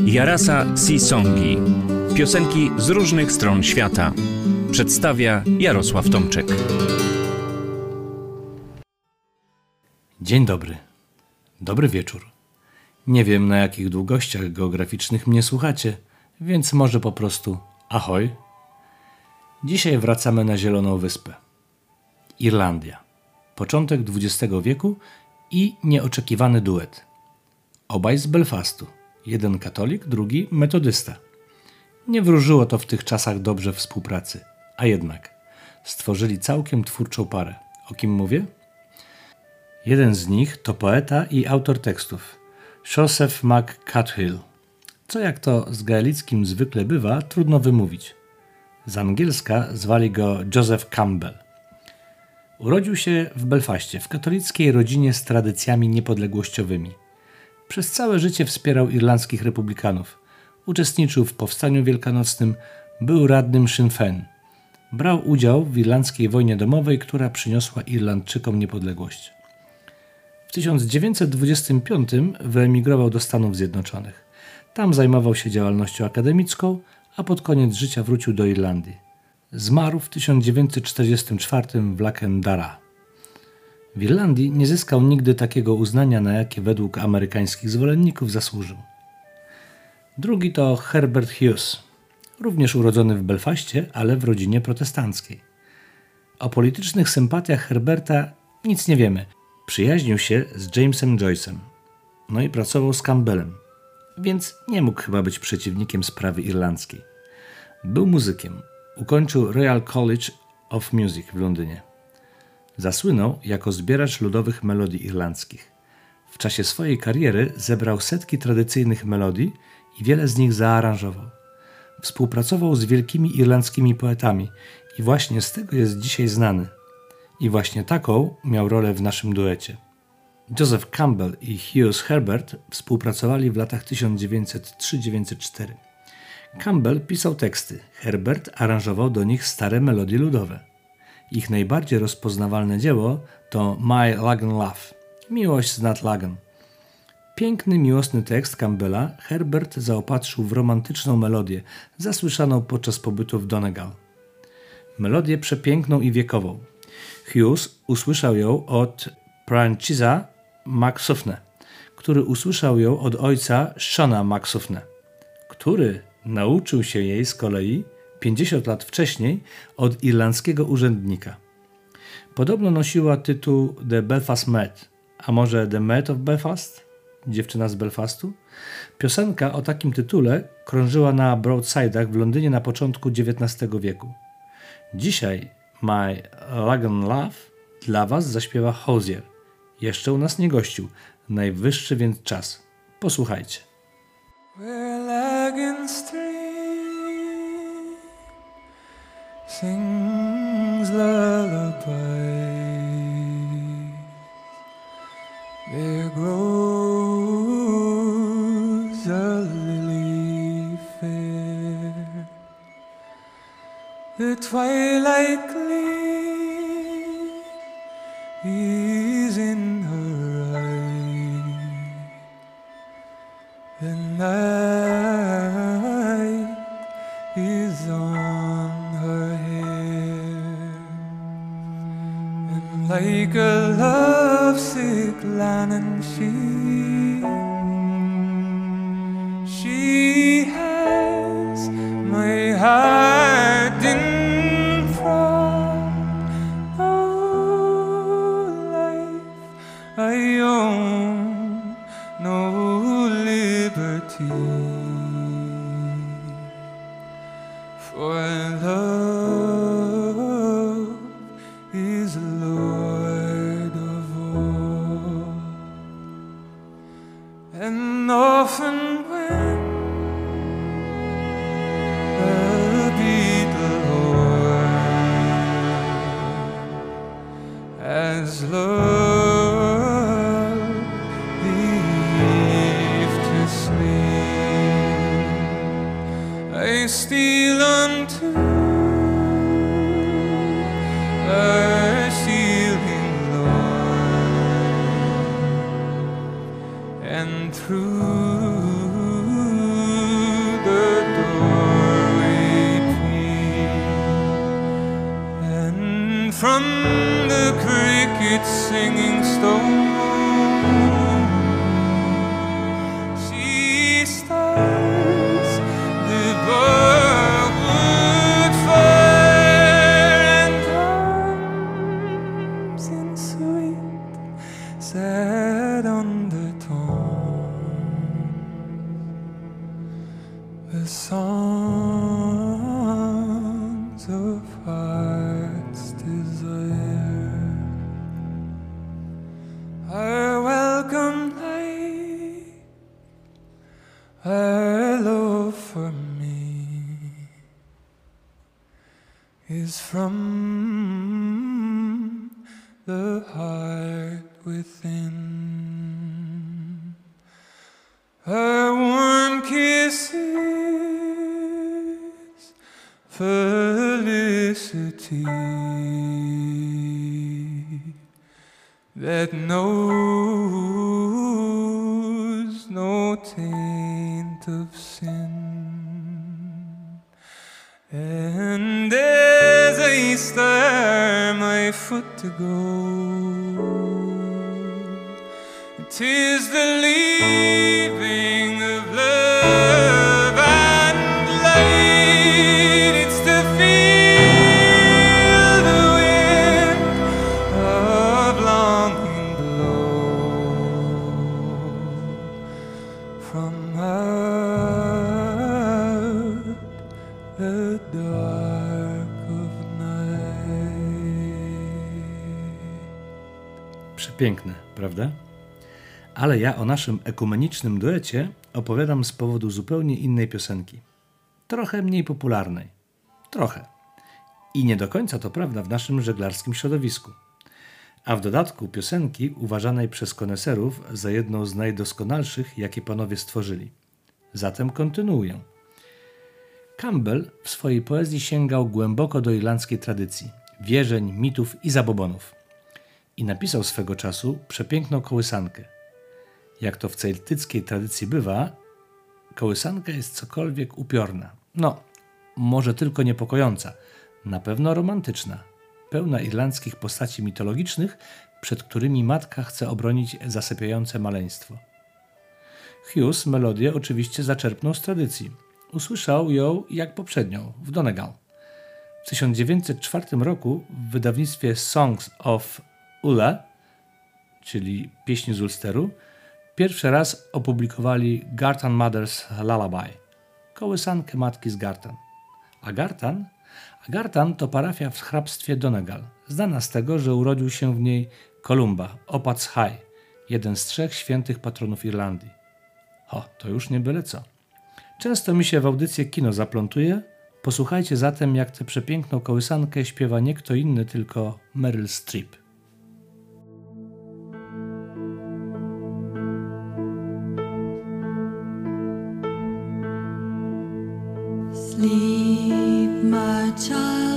Jarasa Songi. Piosenki z różnych stron świata. Przedstawia Jarosław Tomczyk. Dzień dobry. Dobry wieczór. Nie wiem na jakich długościach geograficznych mnie słuchacie, więc może po prostu ahoj. Dzisiaj wracamy na Zieloną Wyspę. Irlandia. Początek XX wieku i nieoczekiwany duet. Obaj z Belfastu. Jeden katolik, drugi metodysta. Nie wróżyło to w tych czasach dobrze współpracy, a jednak stworzyli całkiem twórczą parę. O kim mówię? Jeden z nich to poeta i autor tekstów, Joseph McCuthill. Co jak to z gaelickim zwykle bywa, trudno wymówić. Z angielska zwali go Joseph Campbell. Urodził się w Belfaście, w katolickiej rodzinie z tradycjami niepodległościowymi. Przez całe życie wspierał irlandzkich republikanów. Uczestniczył w powstaniu wielkanocnym, był radnym Sinn Féin. Brał udział w irlandzkiej wojnie domowej, która przyniosła Irlandczykom niepodległość. W 1925 wyemigrował do Stanów Zjednoczonych. Tam zajmował się działalnością akademicką, a pod koniec życia wrócił do Irlandii. Zmarł w 1944 w Lachendara. W Irlandii nie zyskał nigdy takiego uznania, na jakie według amerykańskich zwolenników zasłużył. Drugi to Herbert Hughes, również urodzony w Belfaście, ale w rodzinie protestanckiej. O politycznych sympatiach Herberta nic nie wiemy. Przyjaźnił się z Jamesem Joyce'em, no i pracował z Campbellem, więc nie mógł chyba być przeciwnikiem sprawy irlandzkiej. Był muzykiem, ukończył Royal College of Music w Londynie. Zasłynął jako zbieracz ludowych melodii irlandzkich. W czasie swojej kariery zebrał setki tradycyjnych melodii i wiele z nich zaaranżował. Współpracował z wielkimi irlandzkimi poetami i właśnie z tego jest dzisiaj znany. I właśnie taką miał rolę w naszym duecie. Joseph Campbell i Hughes Herbert współpracowali w latach 1903-1904. Campbell pisał teksty, Herbert aranżował do nich stare melodie ludowe. Ich najbardziej rozpoznawalne dzieło to My Lagan Love Miłość z nad Lagan. Piękny, miłosny tekst Campbella Herbert zaopatrzył w romantyczną melodię, zasłyszaną podczas pobytu w Donegal. Melodię przepiękną i wiekową. Hughes usłyszał ją od Francisa McSuffne, który usłyszał ją od ojca Shona McSuffne, który nauczył się jej z kolei 50 lat wcześniej od irlandzkiego urzędnika. Podobno nosiła tytuł The Belfast Met, a może The Met of Belfast? Dziewczyna z Belfastu? Piosenka o takim tytule krążyła na broadside'ach w Londynie na początku XIX wieku. Dzisiaj My Lagan Love dla Was zaśpiewa Hosier. Jeszcze u nas nie gościł. Najwyższy więc czas. Posłuchajcie. Sings lullaby. There grows a lily fair. The twilight lion, she she has my heart from the cricket's singing stone. Is from the heart within her warm kisses, felicity that knows no taint of sin. And stir my foot to go, Tis the Przepiękne, prawda? Ale ja o naszym ekumenicznym duecie opowiadam z powodu zupełnie innej piosenki. Trochę mniej popularnej. Trochę. I nie do końca to prawda w naszym żeglarskim środowisku. A w dodatku piosenki uważanej przez koneserów za jedną z najdoskonalszych, jakie panowie stworzyli. Zatem kontynuuję. Campbell w swojej poezji sięgał głęboko do irlandzkiej tradycji, wierzeń, mitów i zabobonów. I napisał swego czasu przepiękną kołysankę. Jak to w celtyckiej tradycji bywa, kołysanka jest cokolwiek upiorna. No, może tylko niepokojąca, na pewno romantyczna, pełna irlandzkich postaci mitologicznych, przed którymi matka chce obronić zasypiające maleństwo. Hughes melodię oczywiście zaczerpnął z tradycji. Usłyszał ją jak poprzednią, w Donegal. W 1904 roku w wydawnictwie Songs of Ula, czyli pieśni z Ulsteru, pierwszy raz opublikowali Gartan Mother's Lullaby, kołysankę matki z Gartan. A Gartan? A Gartan to parafia w hrabstwie Donegal, znana z tego, że urodził się w niej Kolumba, opac High, jeden z trzech świętych patronów Irlandii. O, to już nie byle co. Często mi się w audycję kino zaplątuje. Posłuchajcie zatem, jak tę przepiękną kołysankę śpiewa nie kto inny, tylko Meryl Streep. Sleep, my child,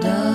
down.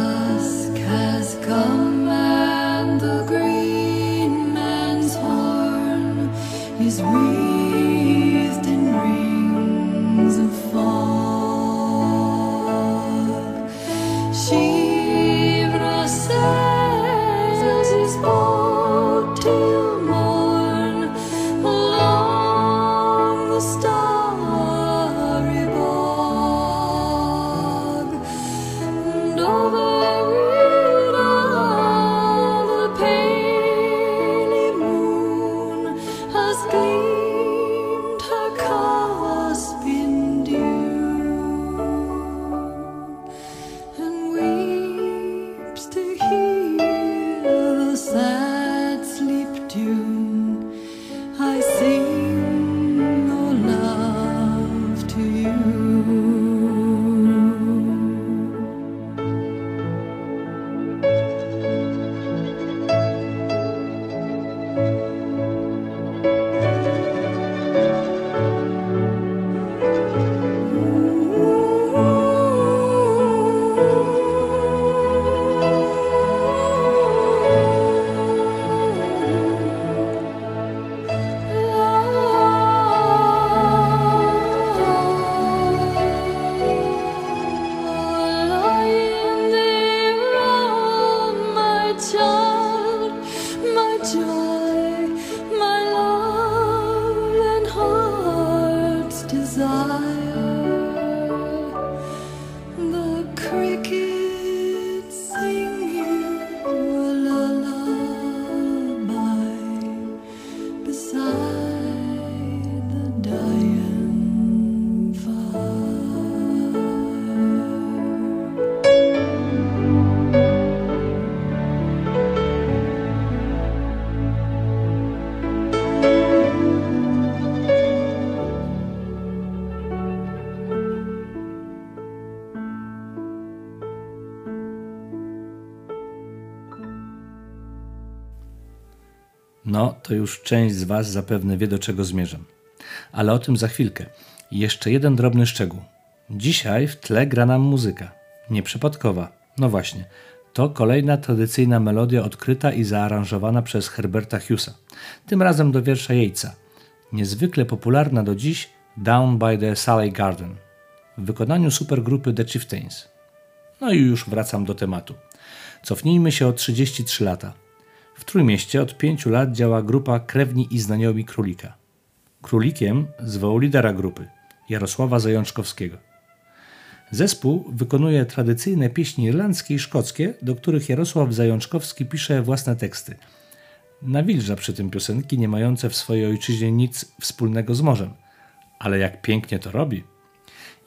fire No, to już część z Was zapewne wie, do czego zmierzam. Ale o tym za chwilkę. Jeszcze jeden drobny szczegół. Dzisiaj w tle gra nam muzyka. Nieprzypadkowa. No właśnie. To kolejna tradycyjna melodia odkryta i zaaranżowana przez Herberta Hughesa. Tym razem do wiersza Yeatsa. Niezwykle popularna do dziś Down by the Sally Garden w wykonaniu supergrupy The Chieftains. No i już wracam do tematu. Cofnijmy się o 33 lata. W Trójmieście od pięciu lat działa grupa Krewni i Znajomí Królika. Królikiem zwoł lidera grupy, Jarosława Zajączkowskiego. Zespół wykonuje tradycyjne pieśni irlandzkie i szkockie, do których Jarosław Zajączkowski pisze własne teksty. Nawilża przy tym piosenki nie mające w swojej ojczyźnie nic wspólnego z morzem. Ale jak pięknie to robi!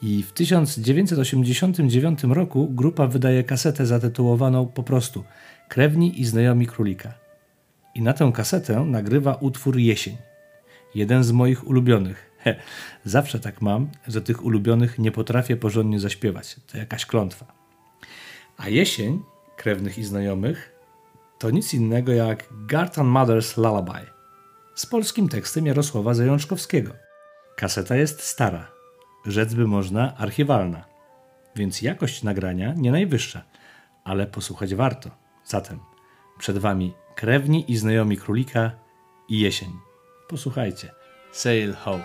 I w 1989 roku grupa wydaje kasetę zatytułowaną po prostu Krewni i znajomi królika. I na tę kasetę nagrywa utwór Jesień. Jeden z moich ulubionych. He, zawsze tak mam, że tych ulubionych nie potrafię porządnie zaśpiewać. To jakaś klątwa. A jesień krewnych i znajomych to nic innego jak Garton Mother's Lullaby z polskim tekstem Jarosława Zajączkowskiego. Kaseta jest stara, rzec by można archiwalna, więc jakość nagrania nie najwyższa, ale posłuchać warto. Zatem przed Wami krewni i znajomi królika i jesień. Posłuchajcie. Sail ho.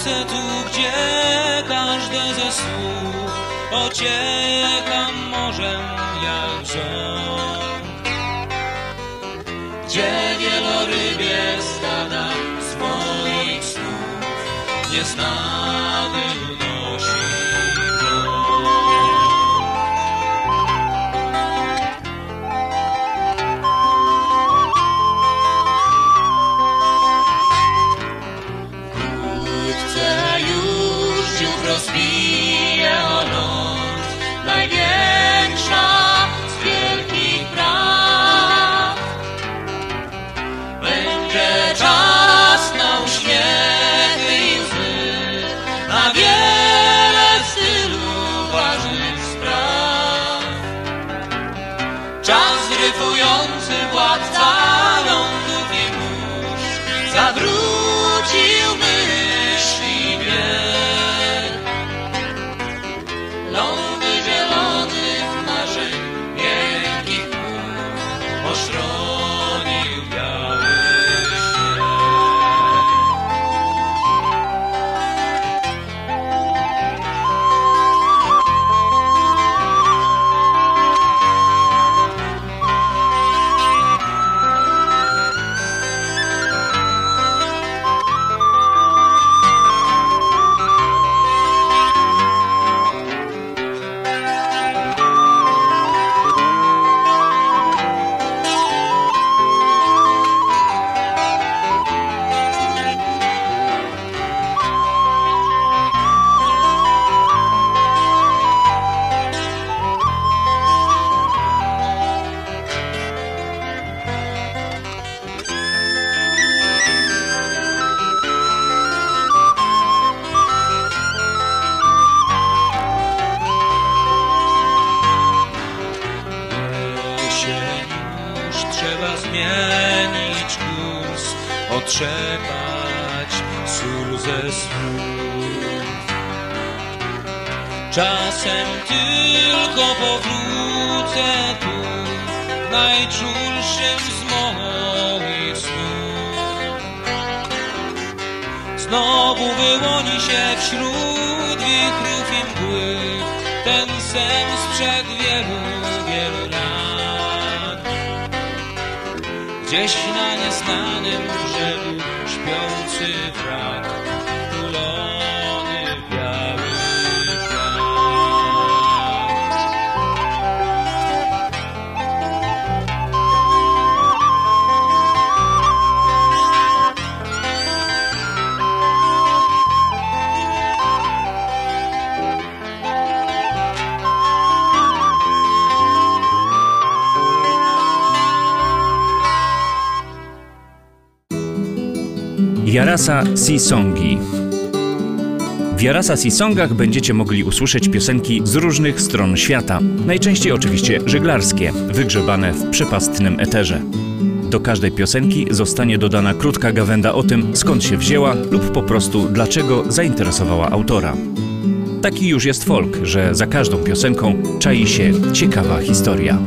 Nie powrócę tu, gdzie każde ze słów ocieka morzem jak rząd. Gdzie wielorybie stada swoich snów nieznany się już trzeba zmienić kurs, otrzepać sól ze snów. Czasem tylko powrócę tu, najczulszym z moich snów. Znowu wyłoni się wśród wichrów i mgły ten sen sprzed wielu, wielu Gdzieś na nieznanym brzegu śpiący wrak, Jarasa Sisongi. W Jarasa Sisongach będziecie mogli usłyszeć piosenki z różnych stron świata, najczęściej oczywiście żeglarskie, wygrzebane w przepastnym eterze. Do każdej piosenki zostanie dodana krótka gawenda o tym, skąd się wzięła lub po prostu dlaczego zainteresowała autora. Taki już jest folk, że za każdą piosenką czai się ciekawa historia.